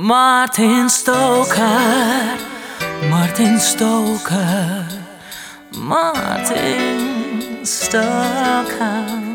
Martin Stoker, Martin Stoker, Martin Stoker.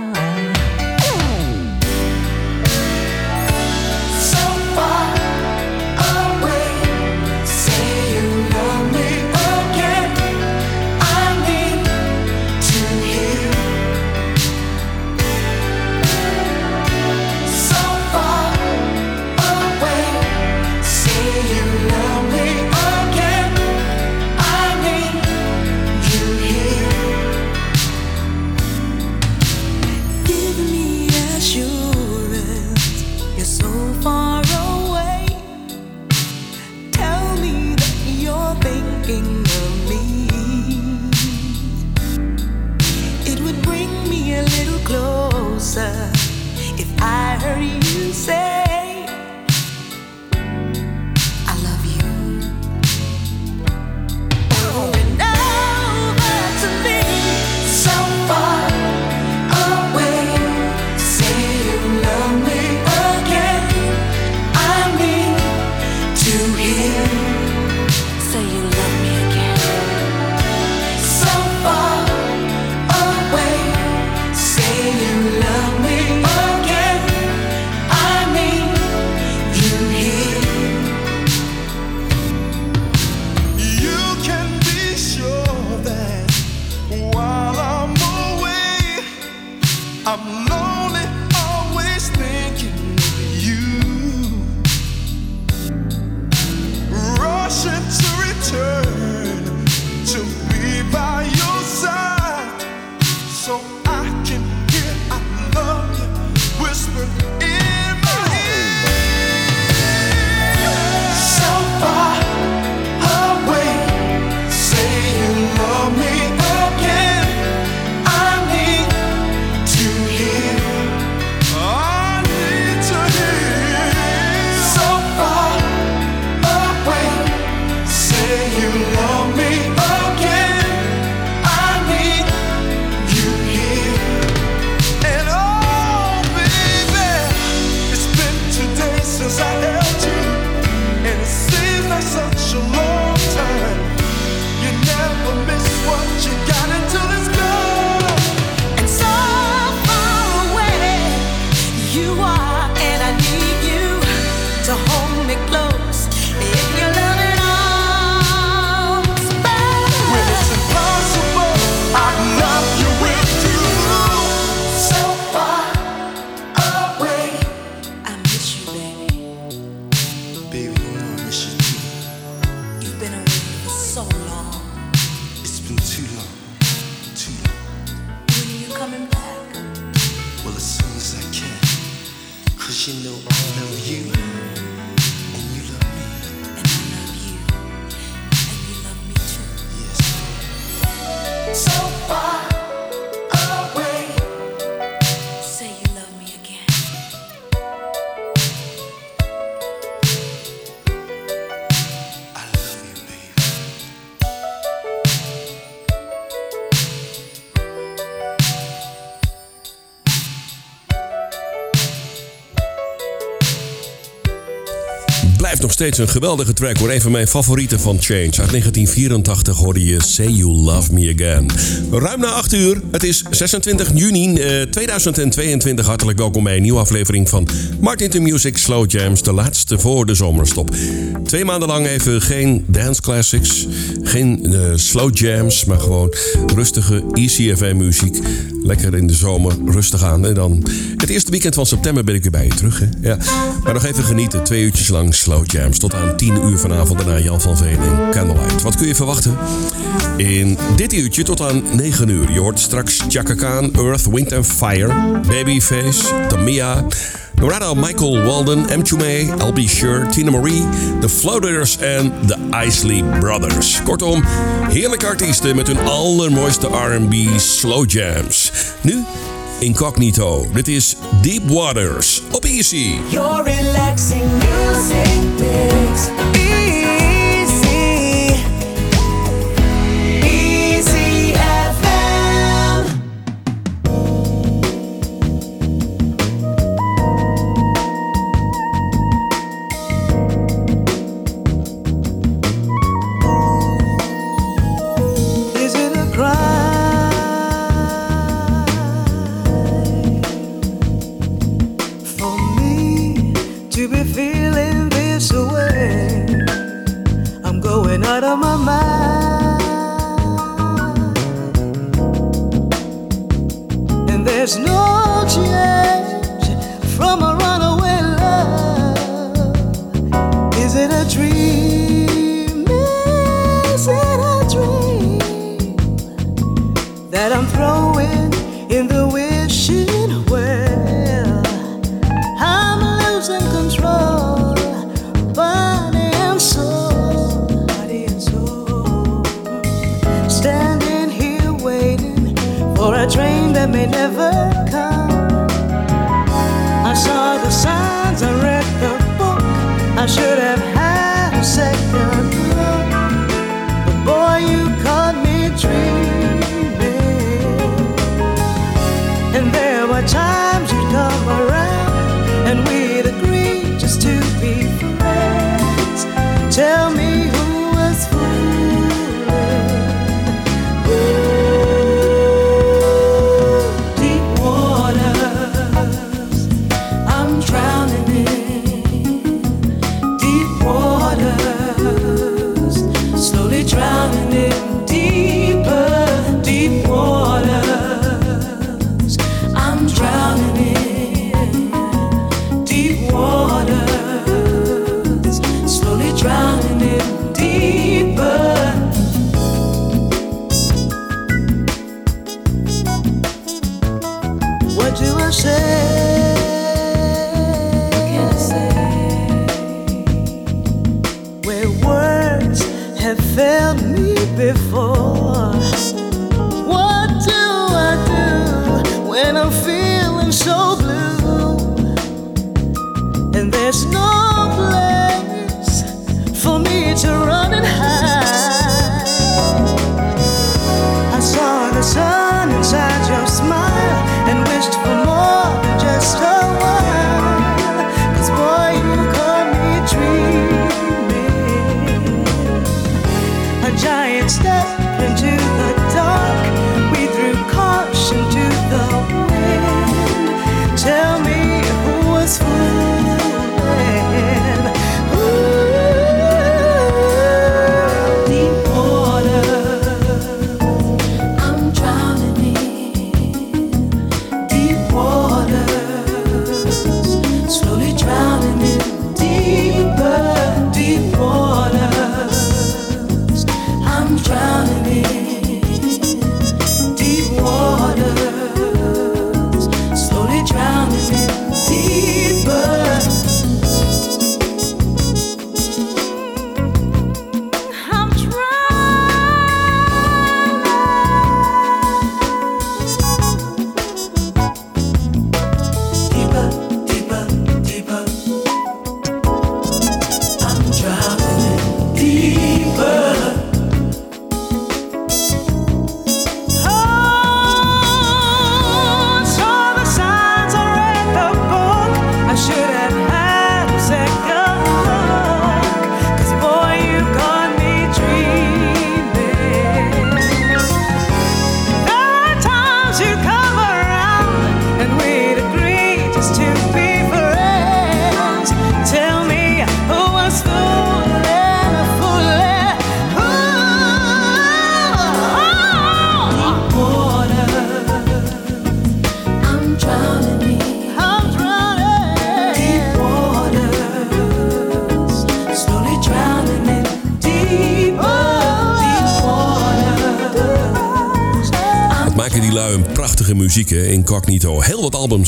Steeds een geweldige track hoor. Een van mijn favorieten van Change. Uit 1984 hoorde je Say You Love Me Again. Ruim na 8 uur. Het is 26 juni 2022. Eh, Hartelijk welkom bij een nieuwe aflevering van Martin to Music Slow Jams. De laatste voor de zomerstop. Twee maanden lang even geen dance classics. Geen uh, slow jams. Maar gewoon rustige ECFM muziek. Lekker in de zomer. Rustig aan. En dan het eerste weekend van september ben ik weer bij je terug. Hè? Ja. Maar nog even genieten. Twee uurtjes lang slow jams tot aan 10 uur vanavond. Daarna Jan van Veen en Candlelight. Wat kun je verwachten? In dit uurtje tot aan 9 uur. Je hoort straks Chaka Khan, Earth, Wind and Fire, Babyface, Tamia... Norado Michael Walden, M. Chume, LB Sure, Tina Marie, The Floaters en The Isley Brothers. Kortom, heerlijke artiesten met hun allermooiste R&B slow jams. Nu Incognito. Dit is Deep Waters op Easy. Your relaxing music mix. away. I'm going out of my mind, and there's no chance. Felt me before.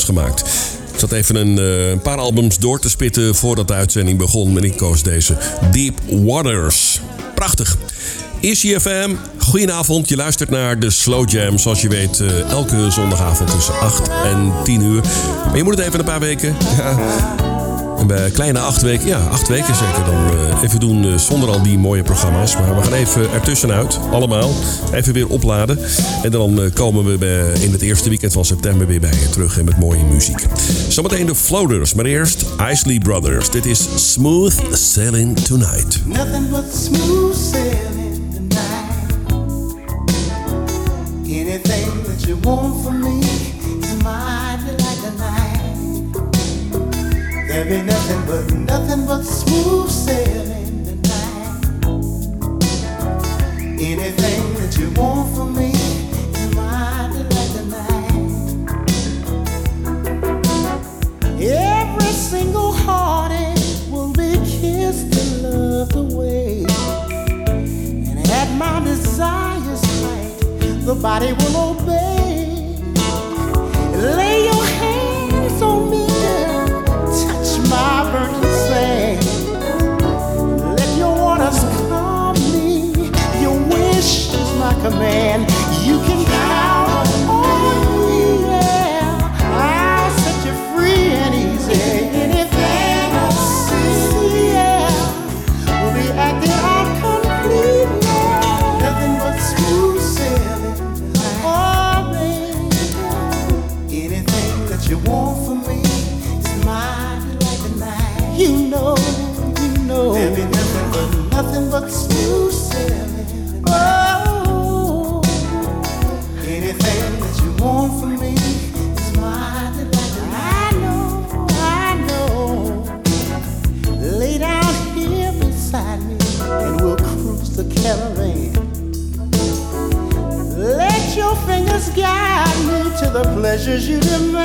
gemaakt. Ik zat even een, eh, een, paar albums door te spitten voordat de uitzending begon. En ik koos deze Deep Waters. Prachtig. ICFM, goedenavond. Je luistert naar de Slow Jam. Zoals je weet, eh, elke zondagavond tussen 8 en 10 uur. Maar je moet het even een paar weken. Ja bij kleine acht weken, ja, acht weken zeker dan eh, even doen eh, zonder al die mooie programma's. Maar we gaan even ertussenuit, allemaal. Even weer opladen. En dan eh, komen we bij, in het eerste weekend van september weer bij je terug en met mooie muziek. Zometeen de Floaters, maar eerst Isley Brothers. Dit is Smooth Sailing Tonight. Nothing but smooth sailing tonight. Anything that you want from Baby, nothing but nothing but smooth sailing tonight. Anything that you want from me is mine tonight. tonight. Every single heartache will be kissed and loved away. And at my desire's height, the body will. treasures you remember.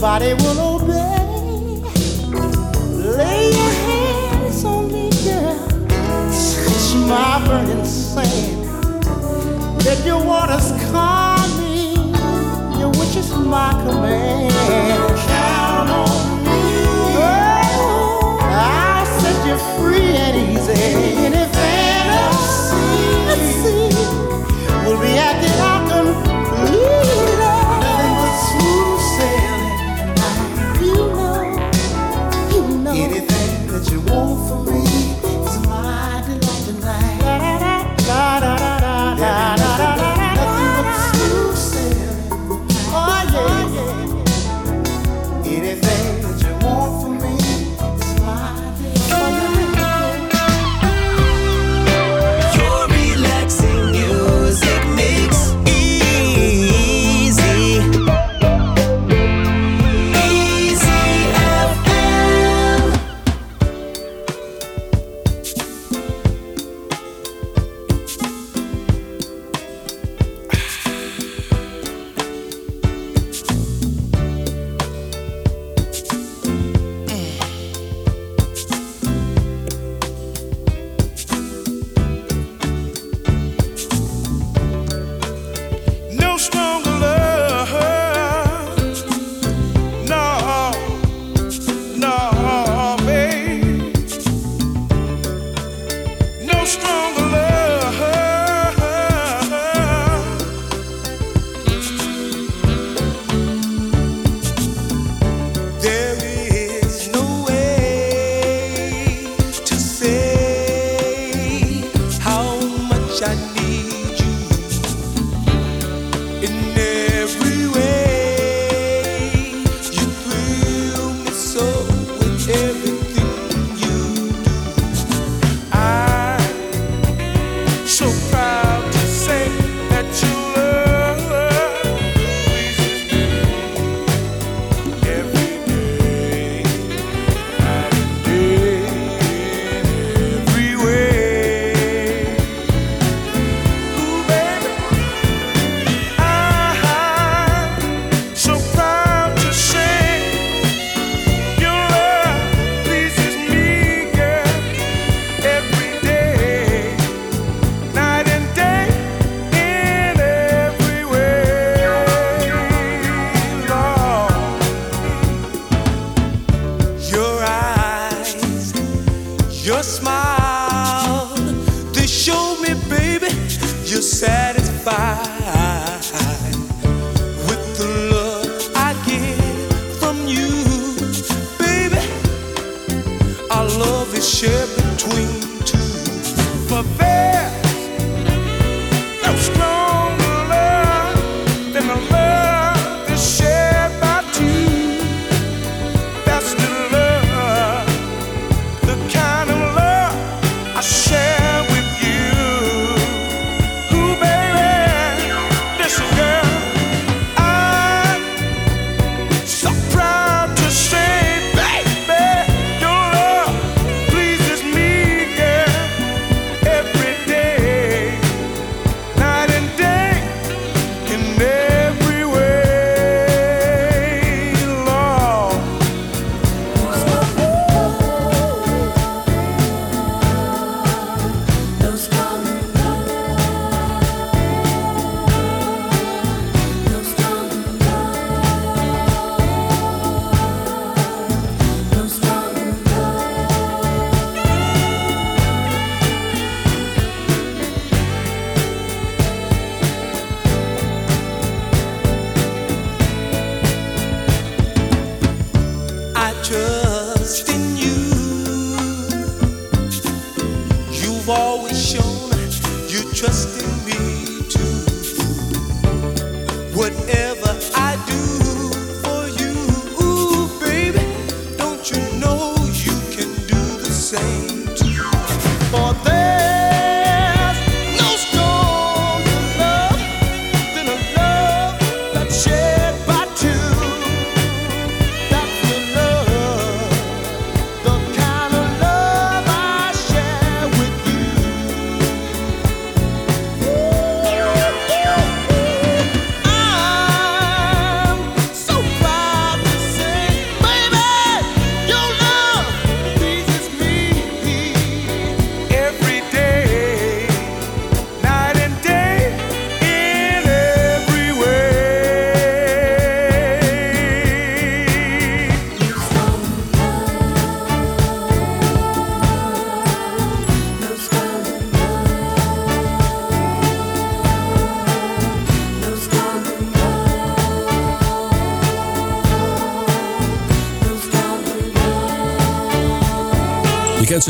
nobody will obey. Lay your hands on me, girl. Touch my burning sand. Let your waters calm me, your which is my command. Love is shared between two. But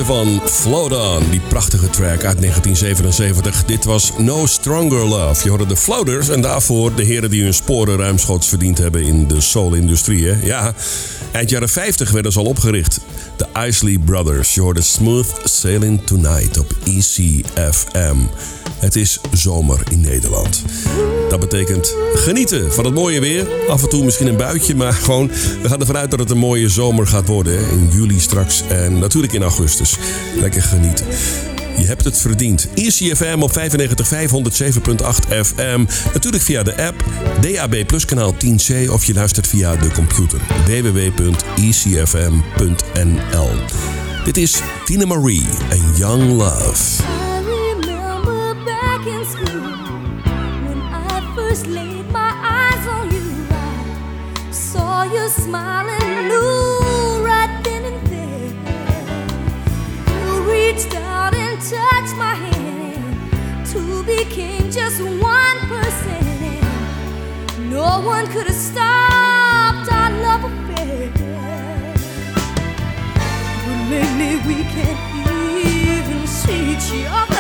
Van Float On, die prachtige track uit 1977. Dit was No Stronger Love. Je hoorde de Floaters en daarvoor de heren die hun sporen ruimschoots verdiend hebben in de soul-industrie. Ja, eind jaren 50 werden ze al opgericht. De Isley Brothers. Je hoorde Smooth Sailing Tonight op ECFM. Het is zomer in Nederland. Dat betekent genieten van het mooie weer. Af en toe misschien een buitje, maar gewoon... We gaan ervan uit dat het een mooie zomer gaat worden. In juli straks en natuurlijk in augustus. Lekker genieten. Je hebt het verdiend. ECFM op 95 507.8 FM. Natuurlijk via de app, DAB Plus kanaal 10C of je luistert via de computer. www.ecfm.nl Dit is Tina Marie en Young Love. No one could have stopped our love affair. But lately we can't even see each other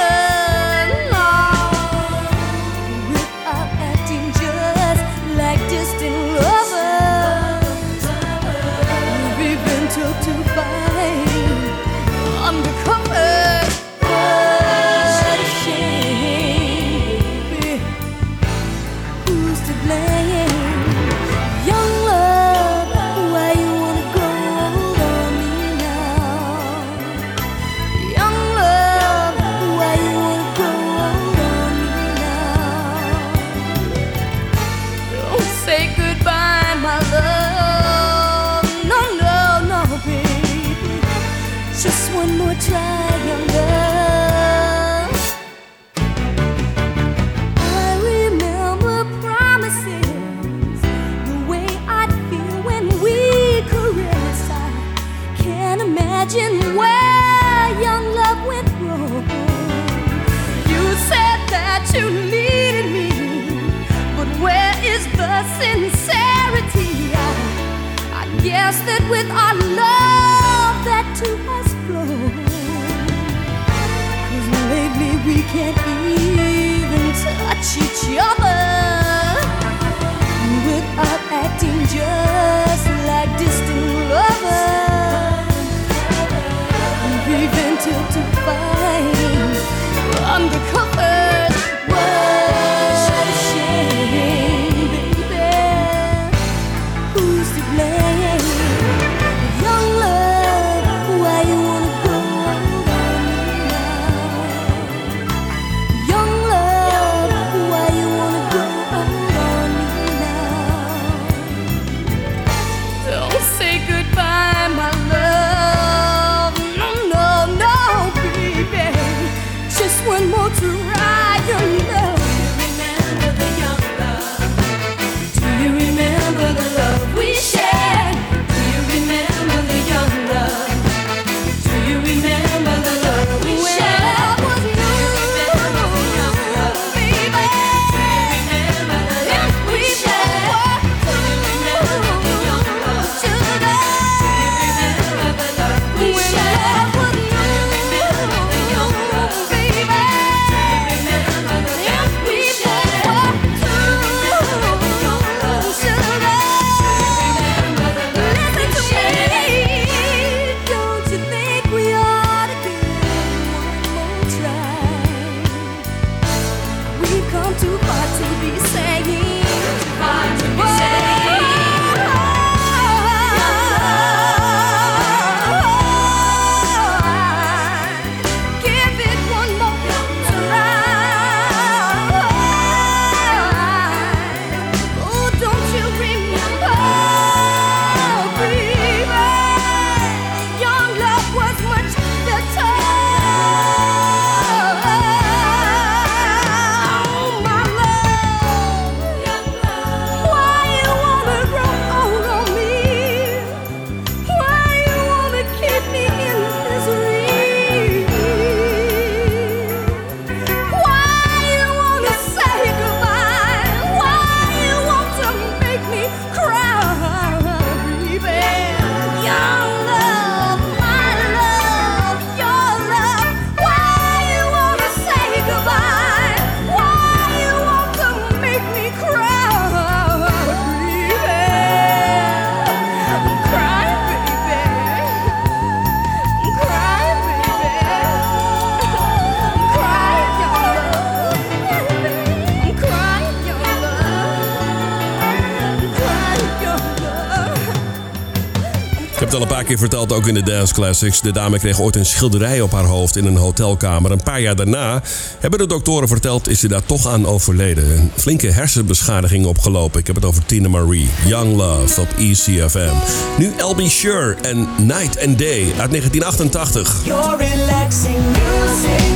keer verteld, ook in de Dance Classics. De dame kreeg ooit een schilderij op haar hoofd in een hotelkamer. Een paar jaar daarna, hebben de doktoren verteld, is ze daar toch aan overleden. Een flinke hersenbeschadiging opgelopen. Ik heb het over Tina Marie. Young Love op ECFM. Nu LB Sure en Night and Day uit 1988. You're relaxing music,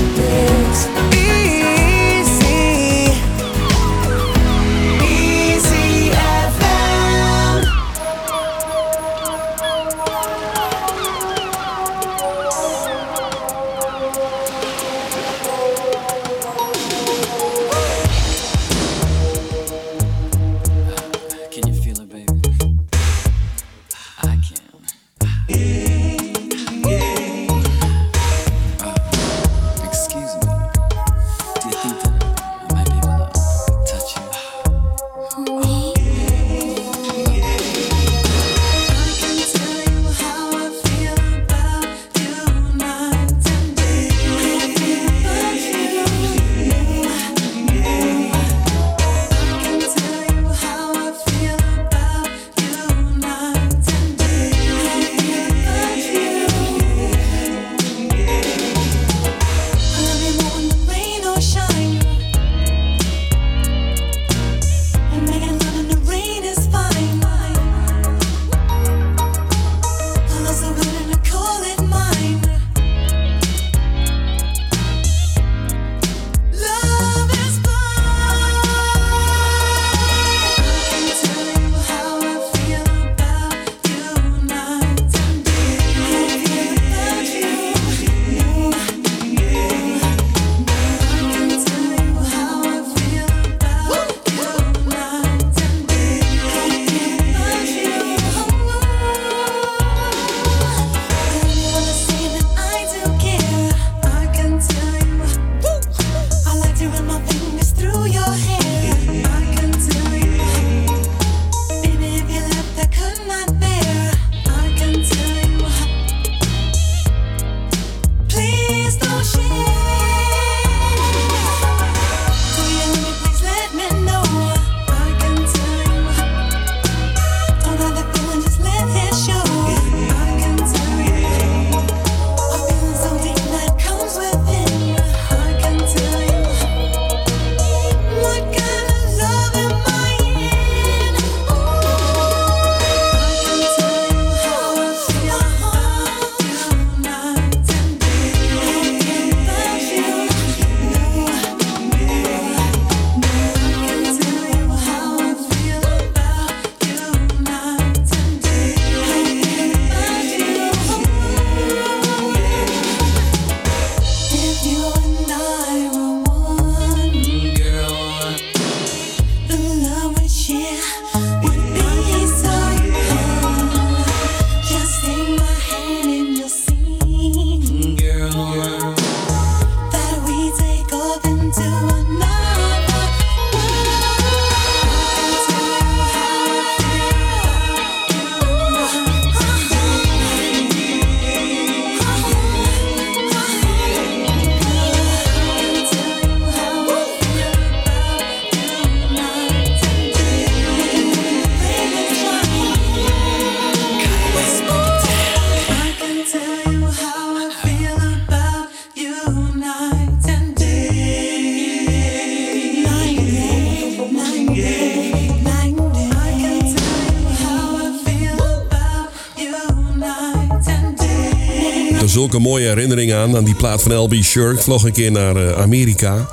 zulke mooie herinneringen aan, aan die plaat van LB Shirk. Ik vloog een keer naar eh, Amerika.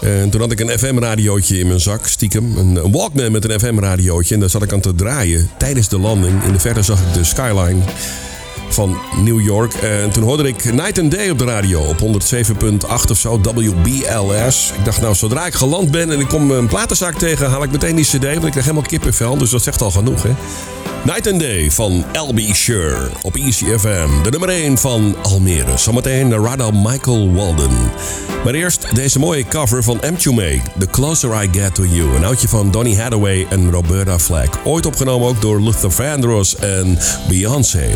En toen had ik een FM-radiootje in mijn zak, stiekem. Een, een Walkman met een FM-radiootje. En daar zat ik aan te draaien tijdens de landing. In de verte zag ik de skyline van New York. En toen hoorde ik Night and Day op de radio op 107.8 of zo, WBLS. Ik dacht nou, zodra ik geland ben en ik kom een platenzaak tegen, haal ik meteen die cd, want ik krijg helemaal kippenvel. Dus dat zegt al genoeg, hè. Night and Day van LB Sure op Easy FM. De nummer 1 van Almere. Zometeen de Rada Michael Walden. Maar eerst deze mooie cover van M. May, The Closer I Get To You. Een oudje van Donny Hathaway en Roberta Flack. Ooit opgenomen ook door Luther Vandross en Beyoncé.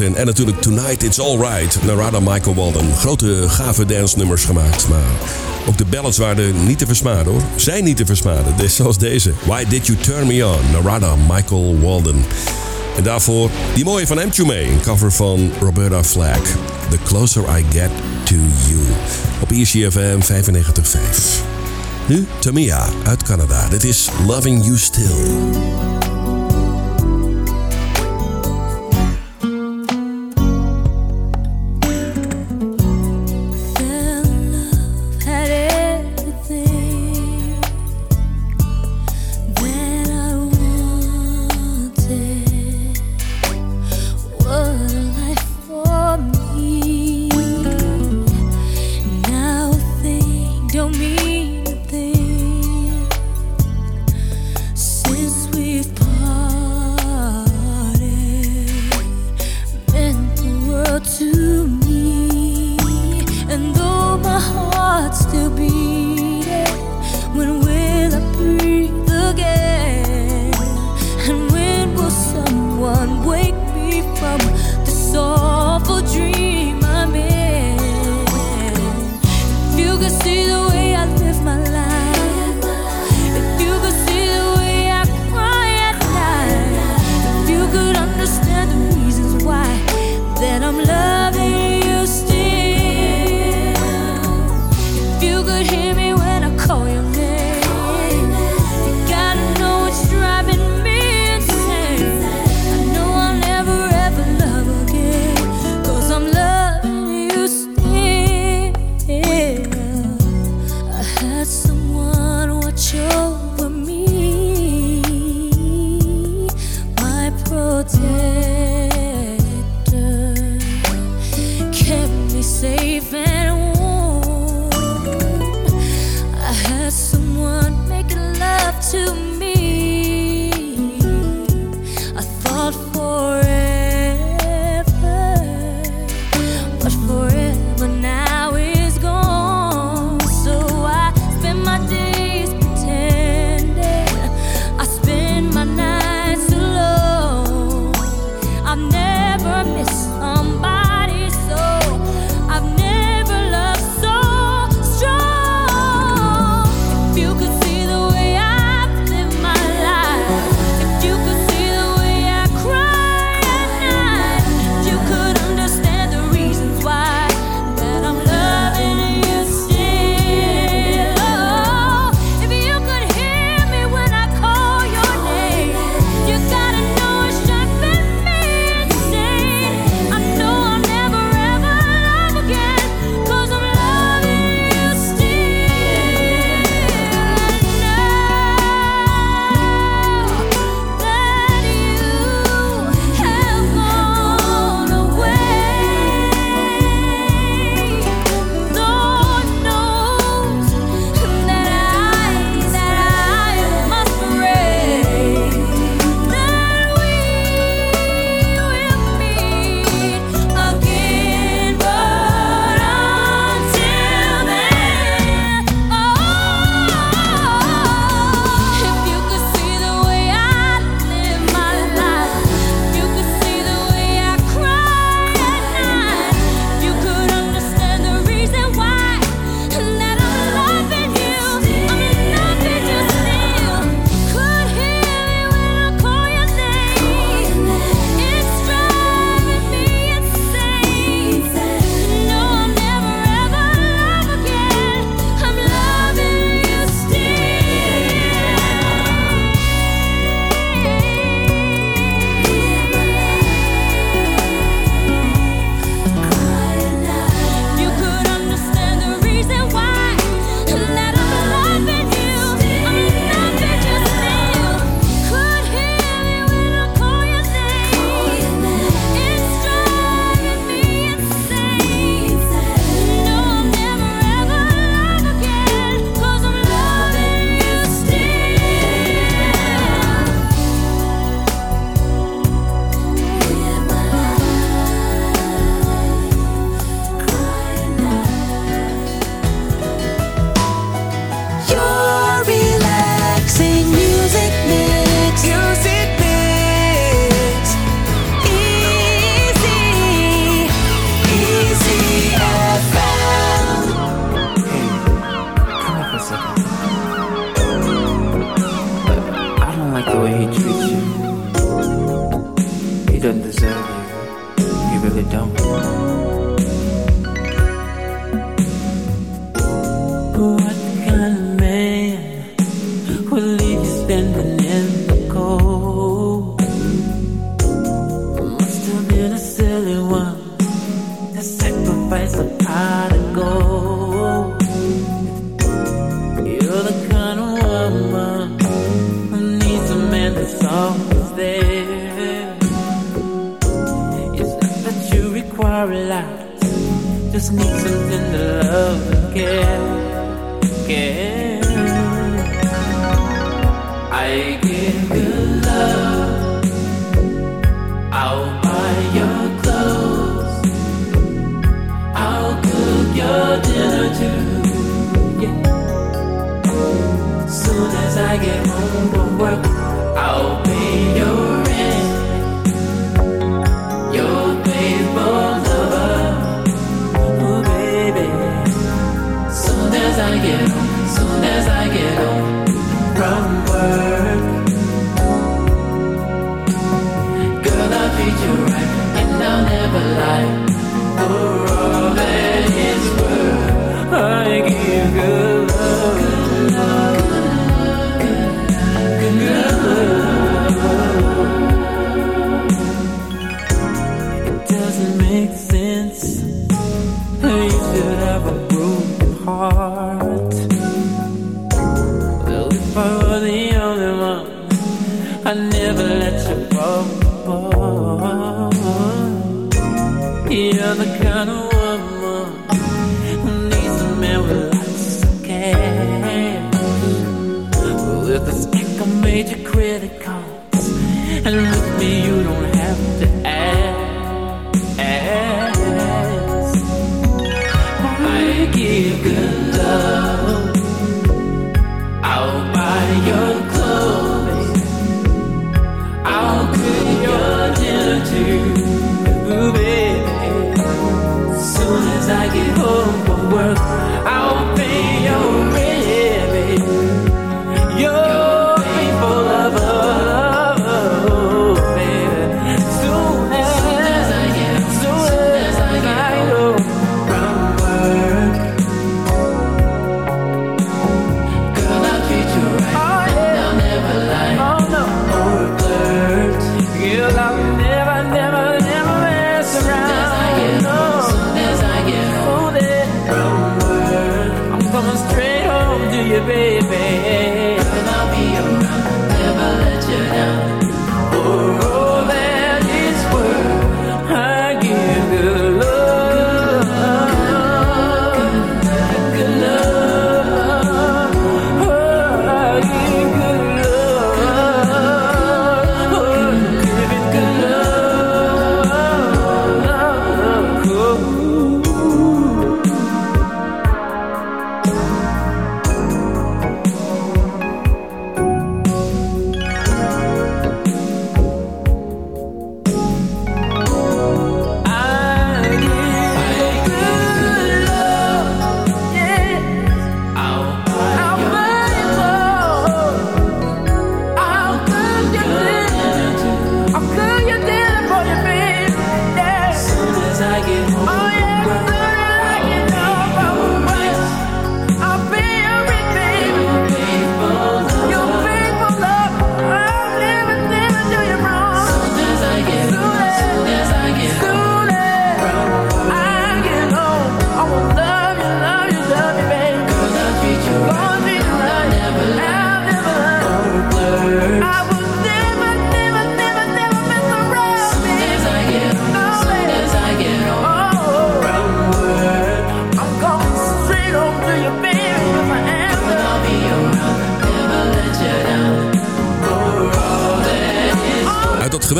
En natuurlijk Tonight It's Alright. Narada Michael Walden. Grote gave dance nummers gemaakt. Maar ook de ballads waren niet te versmaden hoor. Zijn niet te versmaden. Dus zoals deze. Why Did You Turn Me On? Narada Michael Walden. En daarvoor die mooie van M. Een cover van Roberta Flack. The Closer I Get To You. Op ICFM 95.5. Nu Tamia uit Canada. Dit is Loving You Still.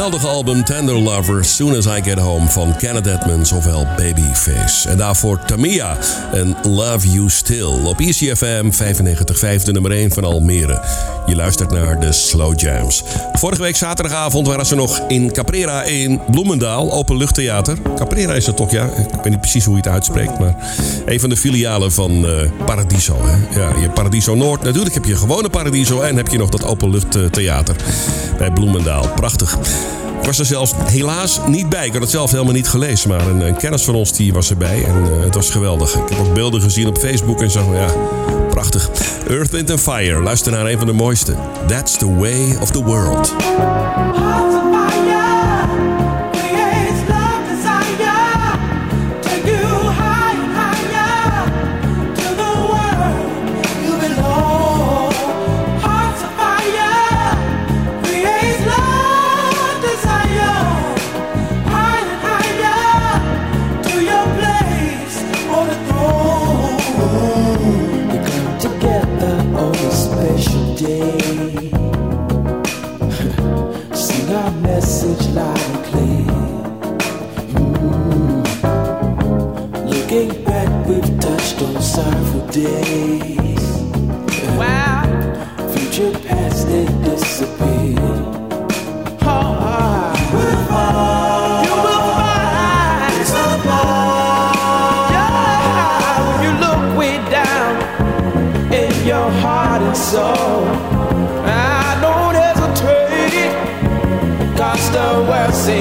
geweldige album Tender Lover, Soon As I Get Home van Kenneth Edmonds, ofwel Babyface. En daarvoor Tamia en Love You Still op ECFM 95.5, de nummer 1 van Almere. Je luistert naar de Slow Jams. Vorige week zaterdagavond waren ze nog in Caprera in Bloemendaal, openluchttheater. Caprera is dat toch, ja? Ik weet niet precies hoe je het uitspreekt, maar een van de filialen van eh, Paradiso. Hè? Ja, je Paradiso Noord, natuurlijk heb je gewone Paradiso en heb je nog dat openluchttheater bij Bloemendaal. Prachtig was er zelfs helaas niet bij. Ik had het zelf helemaal niet gelezen. Maar een, kennis van ons die was erbij. En eh, het was geweldig. Ik heb ook beelden gezien op Facebook en zo. Ja, prachtig. Earth, Wind Fire. Luister naar een van de mooiste. That's the way of the world.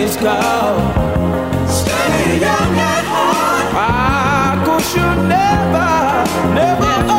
years go. Stay young at heart. I could should never, never. never.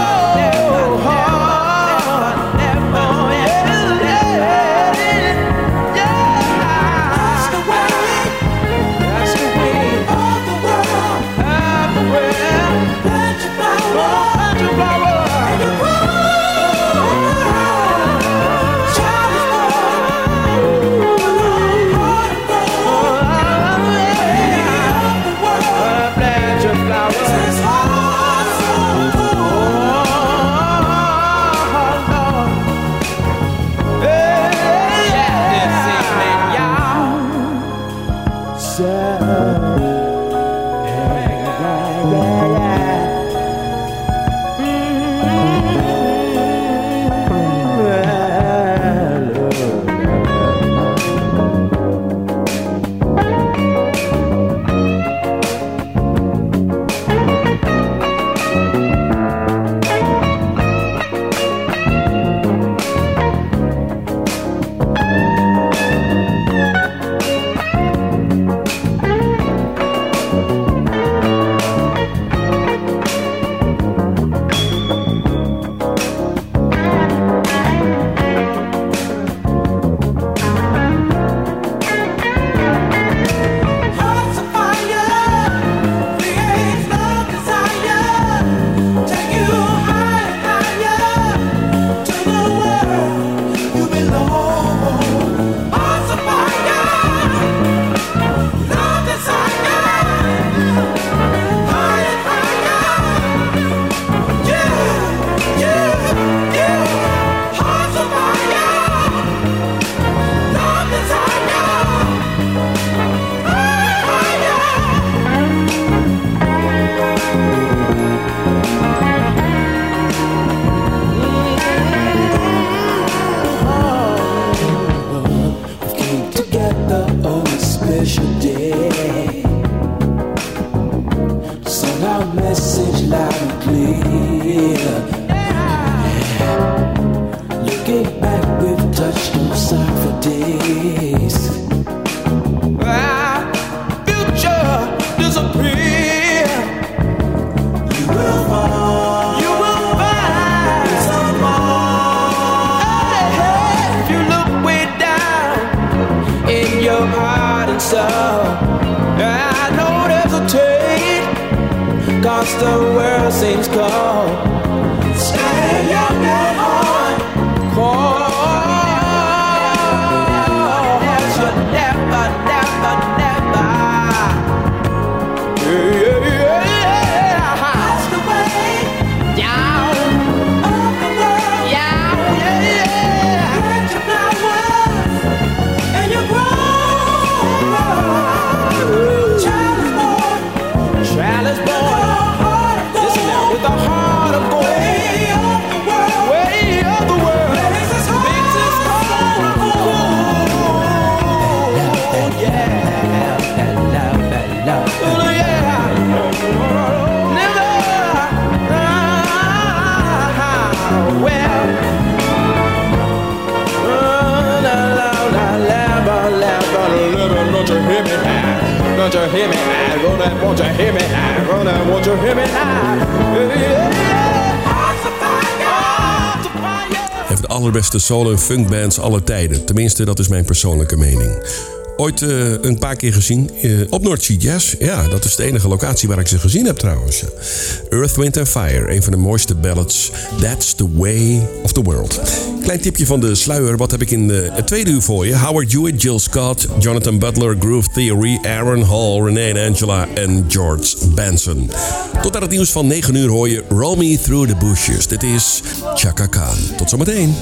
Hear me de allerbeste soul- en funkbands aller tijden. Tenminste, dat is mijn persoonlijke mening. Ooit eh, een paar keer gezien eh, op North Jazz. Ja, dat is de enige locatie waar ik ze gezien heb trouwens. Earth, Wind and Fire, een van de mooiste ballads. That's the way of the world. Klein tipje van de sluier. Wat heb ik in de, het tweede uur voor je? Howard Hewitt, Jill Scott, Jonathan Butler, Groove Theory, Aaron Hall, Renee Angela en George Benson. Tot aan het nieuws van 9 uur hoor je Roll Me Through the Bushes. Dit is Chaka Khan. Tot zometeen.